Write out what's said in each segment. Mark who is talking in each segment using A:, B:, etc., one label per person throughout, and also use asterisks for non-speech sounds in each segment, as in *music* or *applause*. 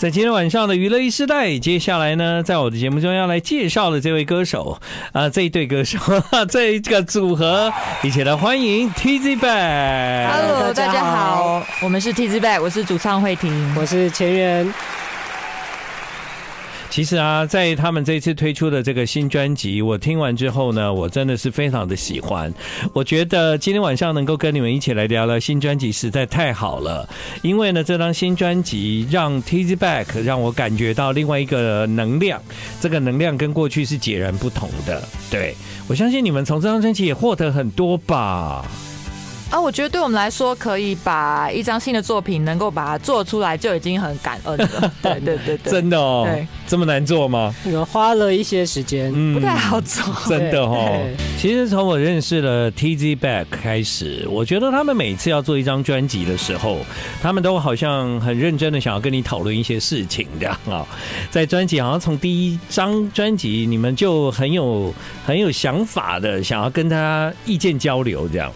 A: 在今天晚上的娱乐一时代，接下来呢，在我的节目中要来介绍的这位歌手啊、呃，这一对歌手，*laughs* 这一个组合，一起来欢迎 Tizzy Bac。
B: Hello，大家好，我们是 Tizzy Bac，我是主唱慧婷，
C: 我是千元。
A: 其实啊，在他们这次推出的这个新专辑，我听完之后呢，我真的是非常的喜欢。我觉得今天晚上能够跟你们一起来聊聊新专辑，实在太好了。因为呢，这张新专辑让 t z Back 让我感觉到另外一个能量，这个能量跟过去是截然不同的。对，我相信你们从这张专辑也获得很多吧。
B: 啊，我觉得对我们来说，可以把一张新的作品能够把它做出来，就已经很感恩了。*laughs* 对对对对，
A: 真的哦，对，这么难做吗？
C: 我花了一些时间，
B: 嗯，不太好做，
A: 真的哦。其实从我认识了 Tizzy Bac 开始，我觉得他们每次要做一张专辑的时候，他们都好像很认真的想要跟你讨论一些事情，这样啊。在专辑好像从第一张专辑，你们就很有很有想法的，想要跟他意见交流这样。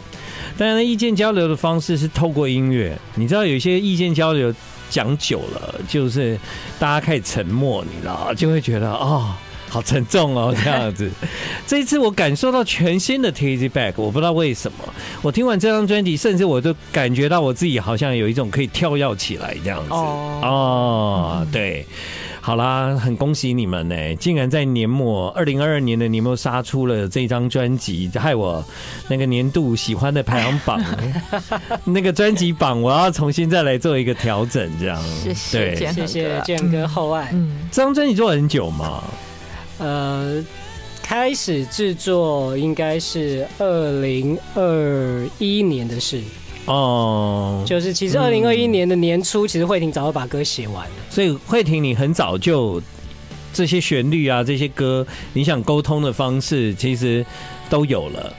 A: 当然，意见交流的方式是透过音乐。你知道，有些意见交流讲久了，就是大家开始沉默，你知道，就会觉得哦，好沉重哦，这样子。*laughs* 这一次我感受到全新的 Tizzy Back，我不知道为什么。我听完这张专辑，甚至我都感觉到我自己好像有一种可以跳跃起来这样子。哦，对。好啦，很恭喜你们呢！竟然在年末二零二二年的年末杀出了这张专辑，害我那个年度喜欢的排行榜，*laughs* 那个专辑榜，我要重新再来做一个调整，这样。
B: 谢谢，
C: 对，谢谢建哥厚爱。
A: 嗯，这张专辑做很久吗？
C: 呃，开始制作应该是二零二一年的事。哦，就是其实二零二一年的年初，其实慧婷早就把歌写完了。
A: 所以慧婷，你很早就这些旋律啊，这些歌，你想沟通的方式，其实都有了。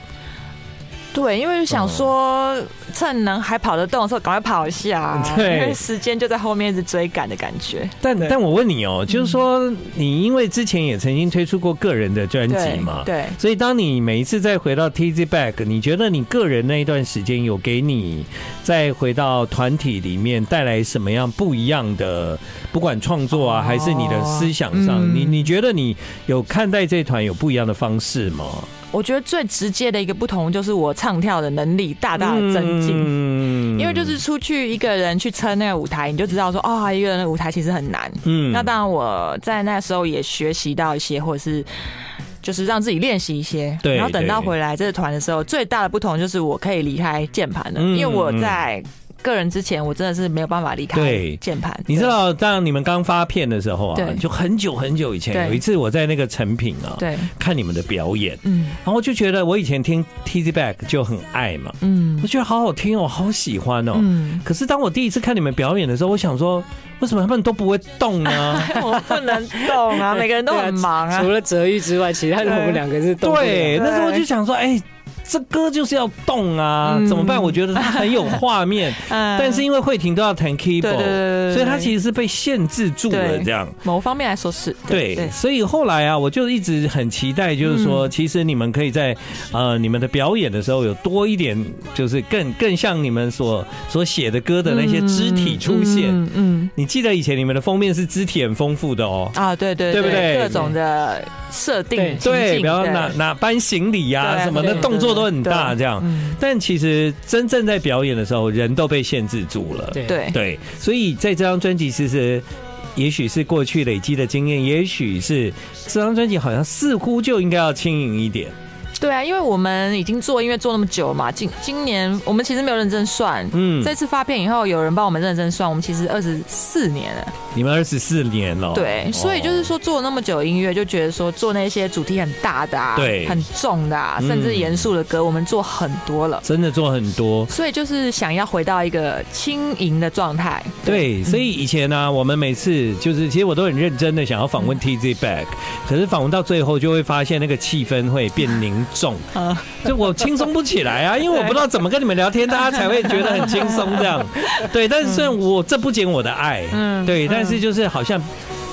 B: 对，因为想说趁能还跑得动的时候，赶快跑一下。*laughs* 对，因为时间就在后面一直追赶的感觉。
A: 但但我问你哦，就是说你因为之前也曾经推出过个人的专辑嘛，对，所以当你每一次再回到 Tizzy Back，你觉得你个人那一段时间有给你再回到团体里面带来什么样不一样的？不管创作啊，还是你的思想上，你你觉得你有看待这团有不一样的方式吗？
B: 我觉得最直接的一个不同就是我唱跳的能力大大的增进，嗯，因为就是出去一个人去撑那个舞台，你就知道说，哦，一个人的舞台其实很难。嗯，那当然我在那时候也学习到一些，或者是就是让自己练习一些。对，然后等到回来这个团的时候，最大的不同就是我可以离开键盘了，因为我在。个人之前我真的是没有办法离开键盘。
A: 你知道，当你们刚发片的时候啊，就很久很久以前，有一次我在那个成品啊，对，看你们的表演，嗯，然后我就觉得我以前听 Tizzy Back 就很爱嘛，嗯，我觉得好好听哦，好喜欢哦，嗯。可是当我第一次看你们表演的时候，我想说，为什么他们都不会动呢？*laughs*
B: 我不能动 *laughs* 啊，每个人都很忙啊，
C: 除了泽玉之外，其他的我们两个是动。
A: 对，那时候我就想说，哎。这歌就是要动啊，怎么办？我觉得它很有画面，*laughs* 但是因为慧婷都要弹 keyboard，所以它其实是被限制住了。这样，
B: 某方面来说是
A: 对。所以后来啊，我就一直很期待，就是说，其实你们可以在呃你们的表演的时候有多一点，就是更更像你们所所写的歌的那些肢体出现。嗯，你记得以前你们的封面是肢体很丰富的哦。
B: 啊，对对对，对不对？各种的设定，
A: 对，比方哪哪搬行李呀什么的动作。都很大，这样，但其实真正在表演的时候，人都被限制住了。对对，所以在这张专辑，其实也许是过去累积的经验，也许是这张专辑好像似乎就应该要轻盈一点。
B: 对啊，因为我们已经做音乐做那么久嘛，今今年我们其实没有认真算。嗯，这次发片以后，有人帮我们认真算，我们其实二十四年了。
A: 你们二十四年了。
B: 对，所以就是说做了那么久音乐，就觉得说做那些主题很大的啊，对，很重的啊，甚至严肃的歌，我们做很多了。
A: 真的做很多。
B: 所以就是想要回到一个轻盈的状态。
A: 对，所以以前呢、啊，我们每次就是其实我都很认真的想要访问 Tizzy Bac，可是访问到最后就会发现那个气氛会变凝。重，就我轻松不起来啊，*laughs* 因为我不知道怎么跟你们聊天，大家才会觉得很轻松这样。对，但是虽然我这不减我的爱，嗯，对，但是就是好像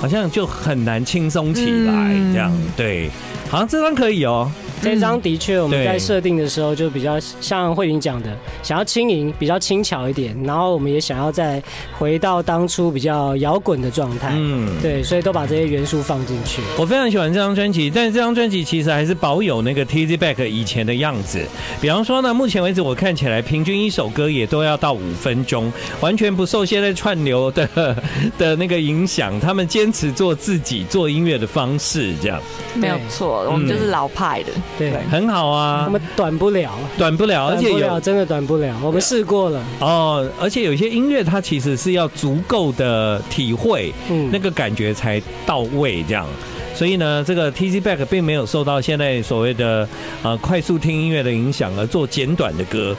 A: 好像就很难轻松起来这样。对，好像这张可以哦。
C: 这张的确我们在设定的时候就比较像慧玲讲的，想要轻盈，比较轻巧一点，然后我们也想要再回到当初比较摇滚的状态。嗯，对，所以都把这些元素放进去。
A: 我非常喜欢这张专辑，但是这张专辑其实还是保有那个 Tizzy Back 以前的样子。比方说呢，目前为止我看起来平均一首歌也都要到五分钟，完全不受现在串流的的那个影响。他们坚持做自己做音乐的方式，这样
B: 没有错。我们就是老派的，
C: 对，
A: 很好啊。
C: 我们短不了，
A: 短不了，而且有
C: 真的短不了。我们试过了
A: 哦，而且有些音乐它其实是要足够的体会，嗯，那个感觉才到位，这样。所以呢，这个 Tizzy Bac 并没有受到现在所谓的呃快速听音乐的影响而做简短的歌。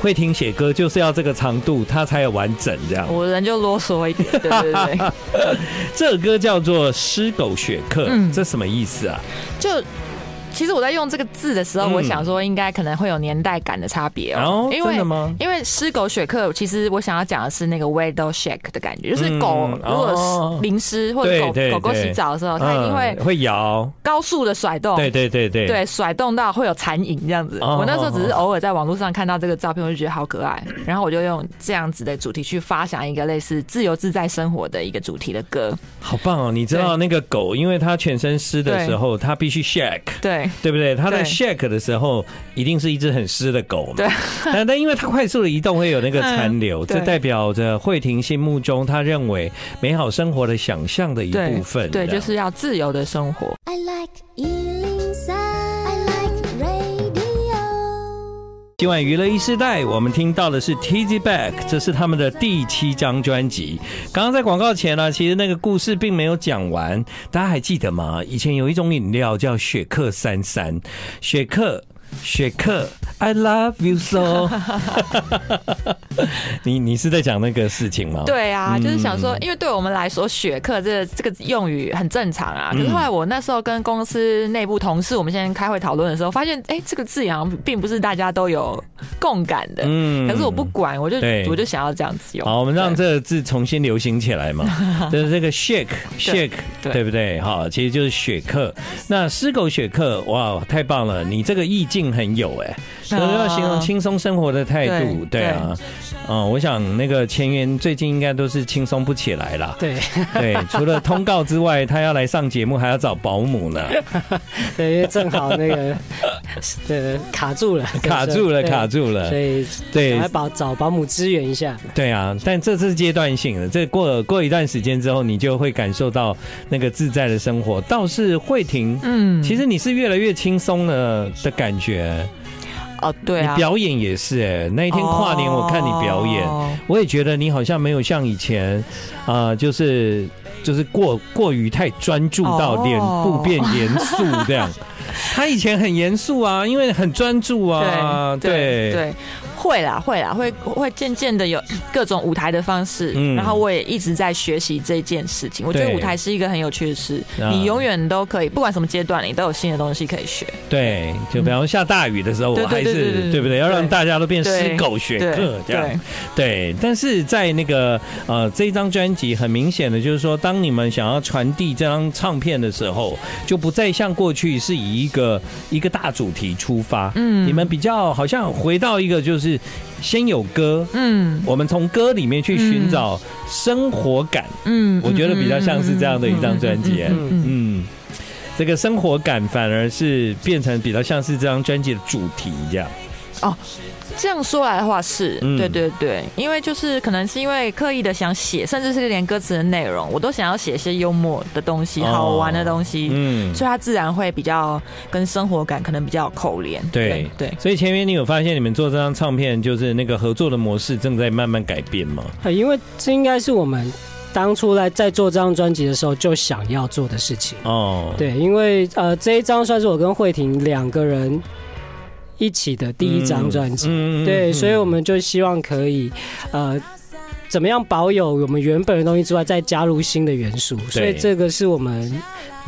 A: 会听写歌就是要这个长度，它才有完整这样。
B: 我人就啰嗦一点，对对对。*laughs*
A: 这首歌叫做《湿狗雪客》，嗯，这什么意思啊？
B: 就。其实我在用这个字的时候，我想说应该可能会有年代感的差别哦。因为因为湿狗雪克，其实我想要讲的是那个 wet dog shake 的感觉，就是狗如果淋湿或者狗狗狗洗澡的时候，它一定会
A: 会摇高
B: 速的甩动。
A: 对对对对，
B: 对甩动到会有残影这样子。我那时候只是偶尔在网络上看到这个照片，我就觉得好可爱，然后我就用这样子的主题去发想一个类似自由自在生活的一个主题的歌。
A: 好棒哦！你知道那个狗，因为它全身湿的时候，它必须 shake。
B: 对。*laughs*
A: 对不对？它在 shake 的时候，一定是一只很湿的狗嘛。对。*laughs* 但但因为它快速的移动，会有那个残留，这代表着慧婷心目中他认为美好生活的想象的一部分。
B: 对，就是要自由的生活。I like
A: 今晚娱乐一世代，我们听到的是 Tizzy Back，这是他们的第七张专辑。刚刚在广告前呢，其实那个故事并没有讲完，大家还记得吗？以前有一种饮料叫雪克三三，雪克。雪克，I love you so。*laughs* 你你是在讲那个事情吗？
B: 对啊，就是想说，因为对我们来说，雪克这个这个用语很正常啊。可是后来我那时候跟公司内部同事，我们现在开会讨论的时候，发现，哎，这个字好像并不是大家都有共感的。嗯。可是我不管，我就我就想要这样子用。
A: 好，我们让这个字重新流行起来嘛。*laughs* 就是这个 shake shake，对不对？好，其实就是雪克。那狮狗雪克，哇，太棒了！你这个意境。很有哎，所以要形容轻松生活的态度，对啊，嗯，我想那个前缘最近应该都是轻松不起来了，
C: 对。*laughs*
A: 对，除了通告之外，他要来上节目还要找保姆呢，*laughs*
C: 对，因为正好那个 *laughs* 对卡住了，
A: 卡住了，卡住了，
C: 所以对，来保找保姆支援一下，
A: 对啊，但这是阶段性的，这过了过一段时间之后，你就会感受到那个自在的生活。倒是慧婷，嗯，其实你是越来越轻松了的感觉。
B: 哦，对啊，
A: 你表演也是哎，那一天跨年我看你表演，我也觉得你好像没有像以前，啊，就是就是过过于太专注到脸部变严肃这样。他以前很严肃啊，因为很专注啊，对对。
B: 会啦，会啦，会会渐渐的有各种舞台的方式，嗯，然后我也一直在学习这件事情。我觉得舞台是一个很有趣的事，你永远都可以，不管什么阶段，你都有新的东西可以学。
A: 对，就比方说下大雨的时候，我还是对不对？要让大家都变湿狗学课这样。对，但是在那个呃这一张专辑，很明显的就是说，当你们想要传递这张唱片的时候，就不再像过去是以一个一个大主题出发，嗯，你们比较好像回到一个就是。是先有歌，嗯，我们从歌里面去寻找生活感，嗯，我觉得比较像是这样的一张专辑，嗯，这个生活感反而是变成比较像是这张专辑的主题这样，哦。
B: 这样说来的话是，对对对，因为就是可能是因为刻意的想写，甚至是连歌词的内容，我都想要写一些幽默的东西，好玩的东西，嗯，所以它自然会比较跟生活感可能比较有扣连。
A: 对对，所以前面你有发现你们做这张唱片，就是那个合作的模式正在慢慢改变吗？
C: 因为这应该是我们当初来在做这张专辑的时候就想要做的事情哦。对，因为呃这一张算是我跟慧婷两个人。一起的第一张专辑，对，所以我们就希望可以，呃，怎么样保有我们原本的东西之外，再加入新的元素，所以这个是我们。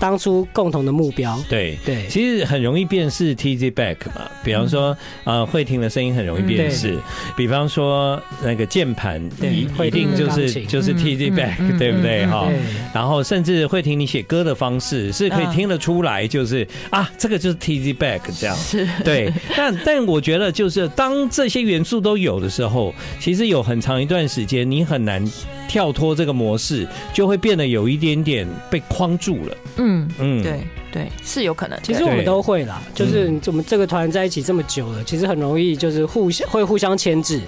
C: 当初共同的目标，
A: 对
C: 对，
A: 其实很容易辨识 TZ Back 嘛。比方说，呃，慧婷的声音很容易辨识。比方说，那个键盘一一定就是就是 TZ Back，对不对哈？然后甚至慧婷你写歌的方式是可以听得出来，就是啊，这个就是 TZ Back 这样。是，对。但但我觉得，就是当这些元素都有的时候，其实有很长一段时间你很难跳脱这个模式，就会变得有一点点被框住了。嗯。
B: 嗯嗯，对对，是有可能。
C: 其实我们都会啦，就是我们这个团在一起这么久了，其实很容易就是互相会互相牵制。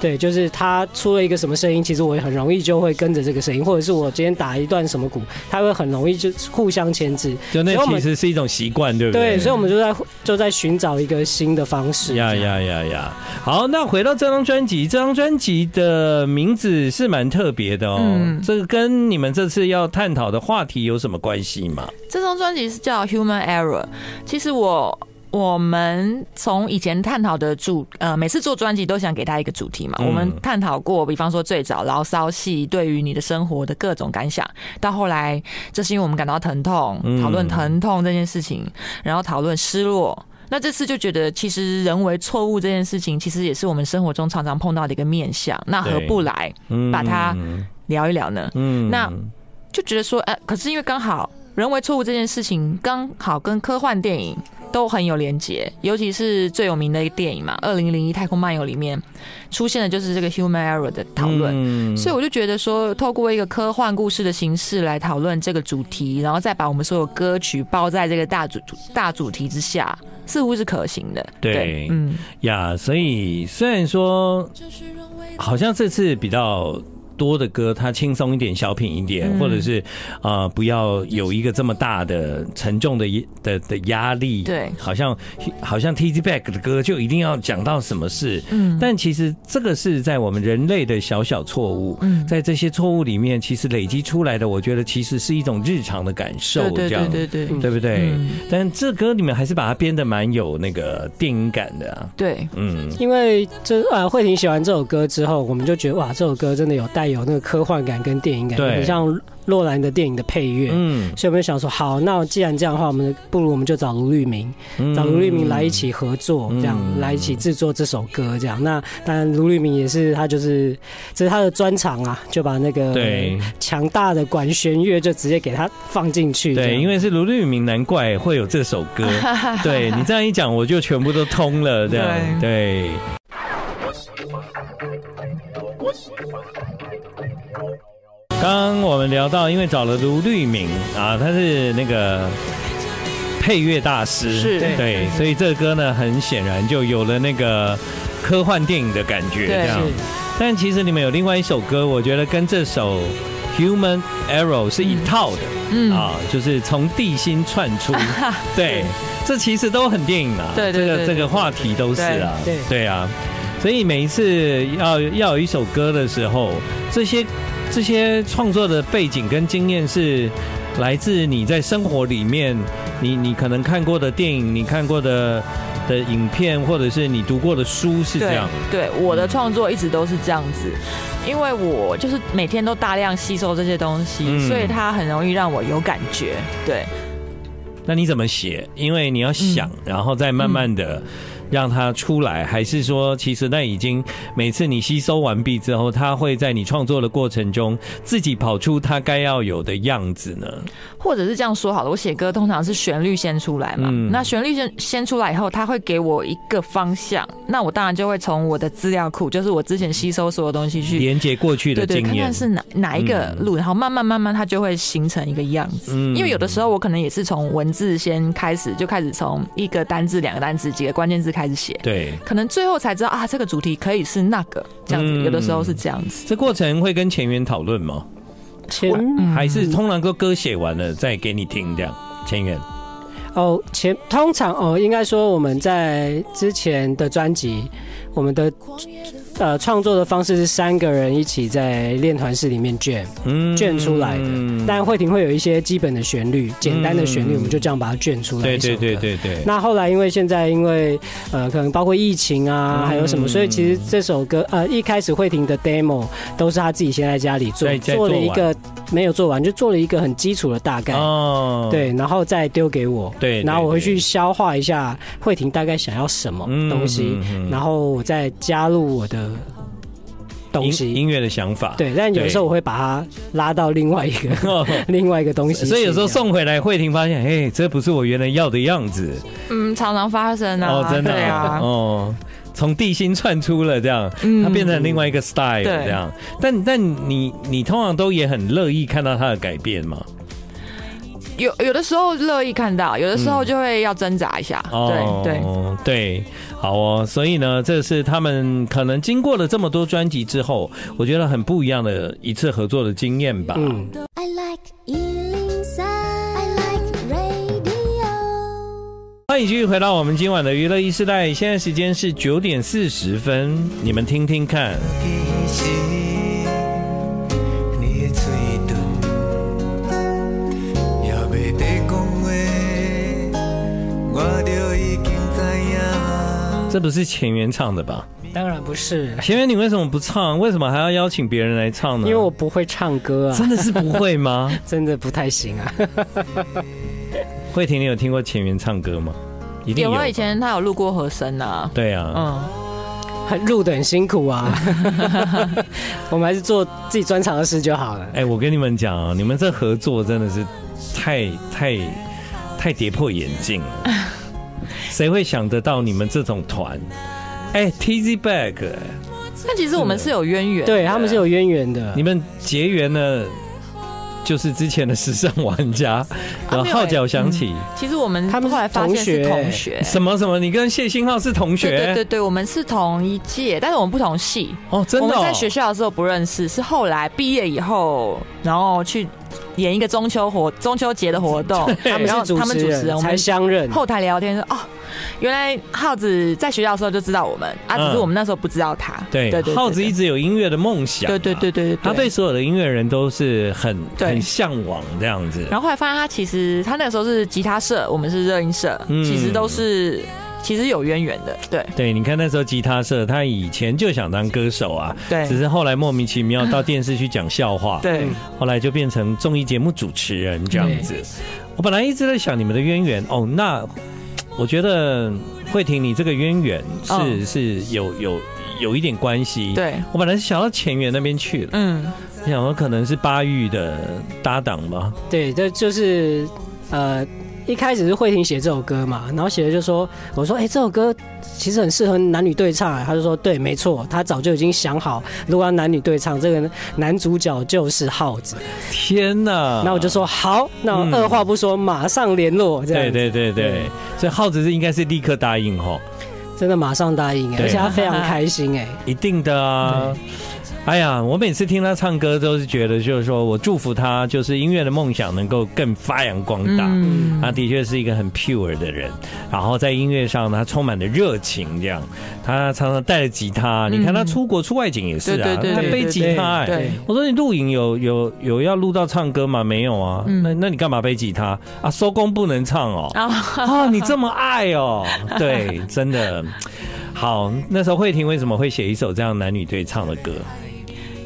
C: 对，就是他出了一个什么声音，其实我也很容易就会跟着这个声音，或者是我今天打一段什么鼓，他会很容易就互相牵制。
A: 就那其实是一种习惯，对不对？
C: 对，所以我们就在就在寻找一个新的方式。
A: 呀呀呀呀！好，那回到这张专辑，这张专辑的名字是蛮特别的哦。嗯，这个跟你们这次要探讨的话题有什么关系吗？
B: 这张专辑是叫《Human Error》。其实我。我们从以前探讨的主呃，每次做专辑都想给他一个主题嘛。我们探讨过，比方说最早牢骚系对于你的生活的各种感想，到后来这是因为我们感到疼痛，讨论疼痛这件事情，然后讨论失落。那这次就觉得，其实人为错误这件事情，其实也是我们生活中常常碰到的一个面相。那何不来把它聊一聊呢？嗯，那就觉得说，呃，可是因为刚好人为错误这件事情刚好跟科幻电影。都很有连结，尤其是最有名的一个电影嘛，《二零零一太空漫游》里面出现的就是这个 human error 的讨论，嗯、所以我就觉得说，透过一个科幻故事的形式来讨论这个主题，然后再把我们所有歌曲包在这个大主大主题之下，似乎是可行的。
A: 对，对嗯呀，所以虽然说好像这次比较。多的歌，它轻松一点，小品一点，或者是啊、呃，不要有一个这么大的沉重的的的压力。对，好像好像 TZ Back 的歌就一定要讲到什么事。嗯，但其实这个是在我们人类的小小错误。嗯，在这些错误里面，其实累积出来的，我觉得其实是一种日常的感受。这样，对对对对，对不对？但这歌里面还是把它编的蛮有那个电影感的啊。
B: 对，
C: 嗯，因为这啊，慧婷写完这首歌之后，我们就觉得哇，这首歌真的有带。有那个科幻感跟电影感，很像诺兰的电影的配乐。嗯，所以我们就想说，好，那既然这样的话，我们不如我们就找卢律铭，找卢律明来一起合作，这样来一起制作这首歌。这样，那当然卢律明也是他就是这是他的专长啊，就把那个强大的管弦乐就直接给他放进去。
A: 对，因为是卢律明，难怪会有这首歌。*laughs* 对，你这样一讲，我就全部都通了。这样，对。刚刚我们聊到，因为找了卢律明啊，他是那个配乐大师，是。对，所以这个歌呢，很显然就有了那个科幻电影的感觉，这样。但其实你们有另外一首歌，我觉得跟这首《Human Arrow》是一套的，嗯。啊，就是从地心窜出，*laughs* 对，这其实都很电影啊，对，这个这个话题都是啊，对对。啊，所以每一次要要有一首歌的时候，这些。这些创作的背景跟经验是来自你在生活里面，你你可能看过的电影，你看过的的影片，或者是你读过的书，是这样。
B: 对，对，我的创作一直都是这样子，因为我就是每天都大量吸收这些东西，嗯、所以它很容易让我有感觉。对。
A: 那你怎么写？因为你要想，嗯、然后再慢慢的。让它出来，还是说，其实那已经每次你吸收完毕之后，它会在你创作的过程中自己跑出它该要有的样子呢？
B: 或者是这样说好了，我写歌通常是旋律先出来嘛，嗯、那旋律先先出来以后，它会给我一个方向，那我当然就会从我的资料库，就是我之前吸收所有东西去
A: 连接过去的经验，对对，看看是哪哪一个路，嗯、然后慢慢慢慢它就会形成一个样子。嗯、因为有的时候我可能也是从文字先开始，就开始从一个单字、两个单字、几个关键字。开始写，对，可能最后才知道啊，这个主题可以是那个这样子，有的时候是这样子。这过程会跟前缘讨论吗？前还是通常都歌写完了再给你听这样？前缘
C: 哦，前通常哦，应该说我们在之前的专辑，我们的呃创作的方式是三个人一起在练团室里面卷，嗯，卷出来的。但慧婷会有一些基本的旋律，简单的旋律，我们就这样把它卷出来。对对对对对。那后来因为现在因为呃可能包括疫情啊，还有什么，所以其实这首歌呃一开始慧婷的 demo 都是她自己先在家里做，做了一个没有做完，就做了一个很基础的大概。哦。对，然后再丢给我。对。然后我会去消化一下慧婷大概想要什么东西，然后我再加入我的东西，
A: 音乐的想法。
C: 对，但有时候我会把它拉到另外一个 *laughs* *laughs* 另外一个东西，
A: 所以有时候送回来，慧婷发现，哎，这不是我原来要的样子。
B: 嗯，常常发生啊。
A: 哦，真的啊。哦，从地心窜出了这样，它变成另外一个 style 这样。但但你你通常都也很乐意看到它的改变吗？
B: 有有的时候乐意看到，有的时候就会要挣扎一下。嗯、对对
A: 对，好哦。所以呢，这是他们可能经过了这么多专辑之后，我觉得很不一样的一次合作的经验吧。嗯。I like 103, I like radio。欢迎继续回到我们今晚的娱乐一时代，现在时间是九点四十分，你们听听看。这不是前缘唱的吧？
C: 当然不是。
A: 前缘，你为什么不唱？为什么还要邀请别人来唱呢？
C: 因为我不会唱歌啊！
A: 真的是不会吗？*laughs*
C: 真的不太行啊！
A: 慧婷，你有听过前缘唱歌吗？一定有。
B: 啊，以前他有录过和声啊。
A: 对啊，嗯，
C: 很录的很辛苦啊。*laughs* 我们还是做自己专长的事就好了。
A: 哎，我跟你们讲啊，你们这合作真的是太太太跌破眼镜了。*laughs* 谁会想得到你们这种团？哎，Tizzy Bac，
B: 但其实我们是有渊源，
C: 对他们是有渊源的。
A: 你们结缘了，就是之前的时尚玩家，然后号角响起。
B: 其实我们他们后来发现是同学，
A: 什么什么？你跟谢欣浩是同学？
B: 对对对，我们是同一届，但是我们不同系。
A: 哦，真的？我
B: 们在学校的时候不认识，是后来毕业以后，然后去。演一个中秋活中秋节的活动，*laughs* 他们是主持人，
C: 才相认。
B: 后台聊天说：“哦，原来耗子在学校的时候就知道我们啊，只是我们那时候不知道他。”
A: 对对对，浩子一直有音乐的梦想。
B: 对对对对，
A: 他对所有的音乐人都是很很向往这样子。
B: 然后后来发现他其实他那个时候是吉他社，我们是热音社，其实都是。其实有渊源的，对。
A: 对，你看那时候吉他社，他以前就想当歌手啊，
B: 对，
A: 只是后来莫名其妙到电视去讲笑话，
B: 对，
A: 后来就变成综艺节目主持人这样子。我本来一直在想你们的渊源哦，那我觉得慧婷，你这个渊源是、哦、是有有有一点关系，
B: 对，
A: 我本来是想到前缘那边去了，嗯，我想说可能是巴玉的搭档吗？
C: 对，这就是呃。一开始是慧婷写这首歌嘛，然后写的就说，我说，哎、欸，这首歌其实很适合男女对唱，他就说，对，没错，他早就已经想好，如果要男女对唱，这个男主角就是浩子。
A: 天哪！
C: 那我就说好，那我二话不说，马上联络。这样、
A: 嗯、对对对对，所以浩子是应该是立刻答应哦，
C: 真的马上答应，而且他非常开心哎，*laughs*
A: 一定的啊。哎呀，我每次听他唱歌都是觉得，就是说我祝福他，就是音乐的梦想能够更发扬光大。嗯，他的确是一个很 pure 的人，然后在音乐上，他充满了热情。这样，他常常带着吉他，你看他出国出外景也是啊，他背吉他。哎，我说你录影有有有要录到唱歌吗？没有啊。那那你干嘛背吉他啊？收工不能唱哦。啊，你这么爱哦？*laughs* 对，真的。好，那时候慧婷为什么会写一首这样男女对唱的歌？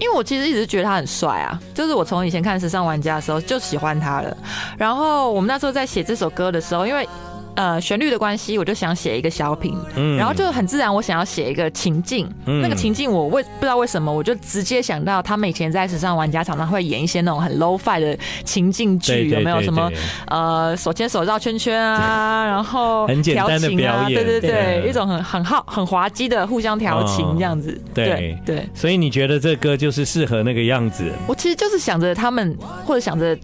B: 因为我其实一直觉得他很帅啊，就是我从以前看《时尚玩家》的时候就喜欢他了。然后我们那时候在写这首歌的时候，因为。呃，旋律的关系，我就想写一个小品，嗯，然后就很自然，我想要写一个情境，嗯，那个情境我为不知道为什么，我就直接想到他们以前在时尚玩家常常会演一些那种很 low fi 的情境剧，有没有什么呃手牵手绕圈圈啊，然后
A: 很简单的表演，
B: 对对对，一种很很好很滑稽的互相调情这样子，对对，
A: 所以你觉得这歌就是适合那个样子？
B: 我其实就是想着他们，或者想着。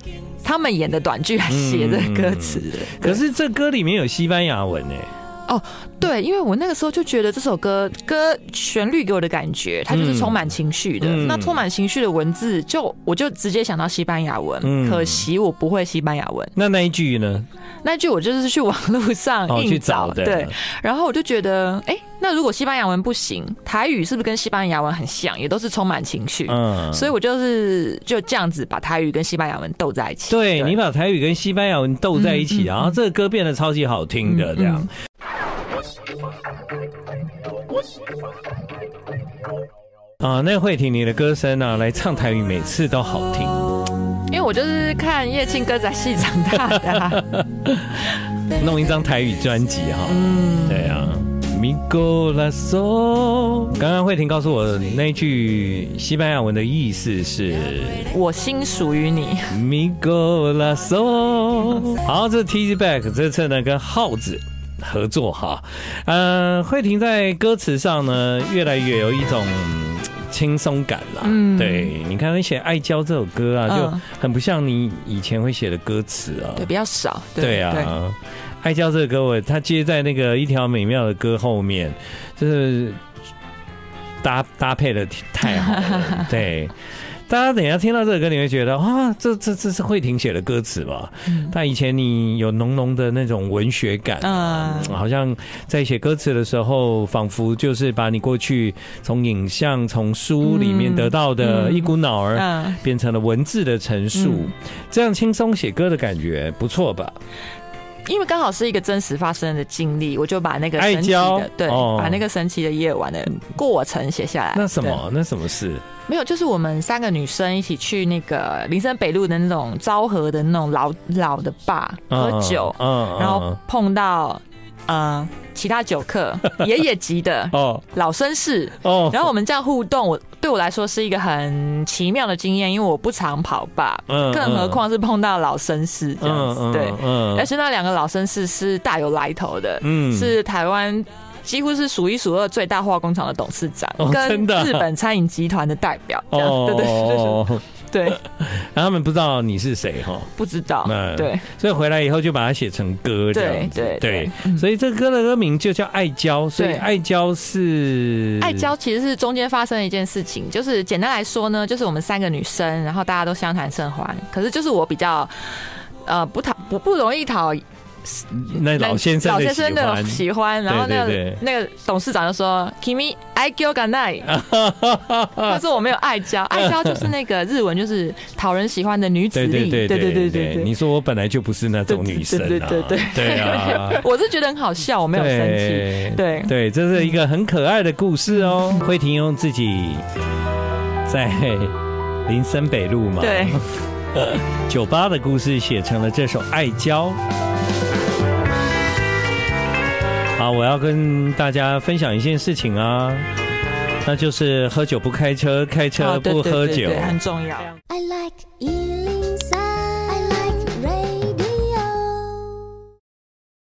B: 他们演的短剧还写的歌词，
A: 可是这歌里面有西班牙文哎。
B: 哦，对，因为我那个时候就觉得这首歌歌旋律给我的感觉，它就是充满情绪的。那充满情绪的文字，就我就直接想到西班牙文。可惜我不会西班牙文。
A: 那那一句呢？
B: 那一句我就是去网络上硬找的。对，然后我就觉得，哎。那如果西班牙文不行，台语是不是跟西班牙文很像，也都是充满情绪？嗯，所以我就是就这样子把台语跟西班牙文斗在一起。
A: 对，对你把台语跟西班牙文斗在一起，嗯、然后这个歌变得超级好听的，这样。啊，那慧婷你的歌声啊，来唱台语每次都好听。
B: 因为我就是看叶青歌仔戏长大的、啊，*laughs*
A: 弄一张台语专辑哈。嗯，对啊。Amigo lazo，刚刚慧婷告诉我那一句西班牙文的意思是“
B: 我心属于你”。
A: Amigo lazo，好，这是 Tizzy Bac，这次呢跟耗子合作哈。嗯、呃，慧婷在歌词上呢越来越有一种轻松感啦。嗯，对，你看你写《爱娇》这首歌啊，就很不像你以前会写的歌词啊。
B: 对，比较少。对，
A: 对啊。对爱娇这个歌，我他接在那个一条美妙的歌后面，就是搭搭配的太好了。*laughs* 对，大家等一下听到这个歌，你会觉得啊，这这这是慧婷写的歌词吧？嗯，但以前你有浓浓的那种文学感，嗯，好像在写歌词的时候，仿佛就是把你过去从影像、从书里面得到的一股脑儿，变成了文字的陈述，这样轻松写歌的感觉不错吧？
B: 因为刚好是一个真实发生的经历，我就把那个神奇的对，把那个神奇的夜晚的过程写下来。
A: 那什么？那什么事？
B: 没有，就是我们三个女生一起去那个林森北路的那种昭和的那种老老的坝喝酒，嗯，然后碰到。嗯，其他酒客 *laughs* 爷爷级的哦，老绅士哦，然后我们这样互动，我对我来说是一个很奇妙的经验，因为我不常跑吧，嗯，更何况是碰到老绅士这样子，对，嗯，而且那两个老绅士是大有来头的，嗯，是台湾几乎是数一数二最大化工厂的董事长，跟日本餐饮集团的代表，这样，对对对。对，*laughs*
A: 然后他们不知道你是谁哈，
B: 不知道，嗯，对，
A: 所以回来以后就把它写成歌这样子，对对，对，所以这歌的歌名就叫《爱娇》，所以《爱娇》是《
B: 爱娇》，其实是中间发生了一件事情，就是简单来说呢，就是我们三个女生，然后大家都相谈甚欢，可是就是我比较呃不讨不不容易讨。
A: 那老先生，老先生的
B: 喜欢，然后那个那个董事长就说：“Kimi 爱娇敢奈。”他说：“我没有爱娇，爱娇就是那个日文，就是讨人喜欢的女子力。”对对对对对，
A: 你说我本来就不是那种女生，对对对对啊！*laughs*
B: 我是觉得很好笑，我没有生气。对
A: 对，这是一个很可爱的故事哦。慧婷用自己在林森北路嘛，对，*laughs* 酒吧的故事写成了这首《爱娇》。好，我要跟大家分享一件事情啊，那就是喝酒不开车，开车不喝酒，
B: 很重要。I like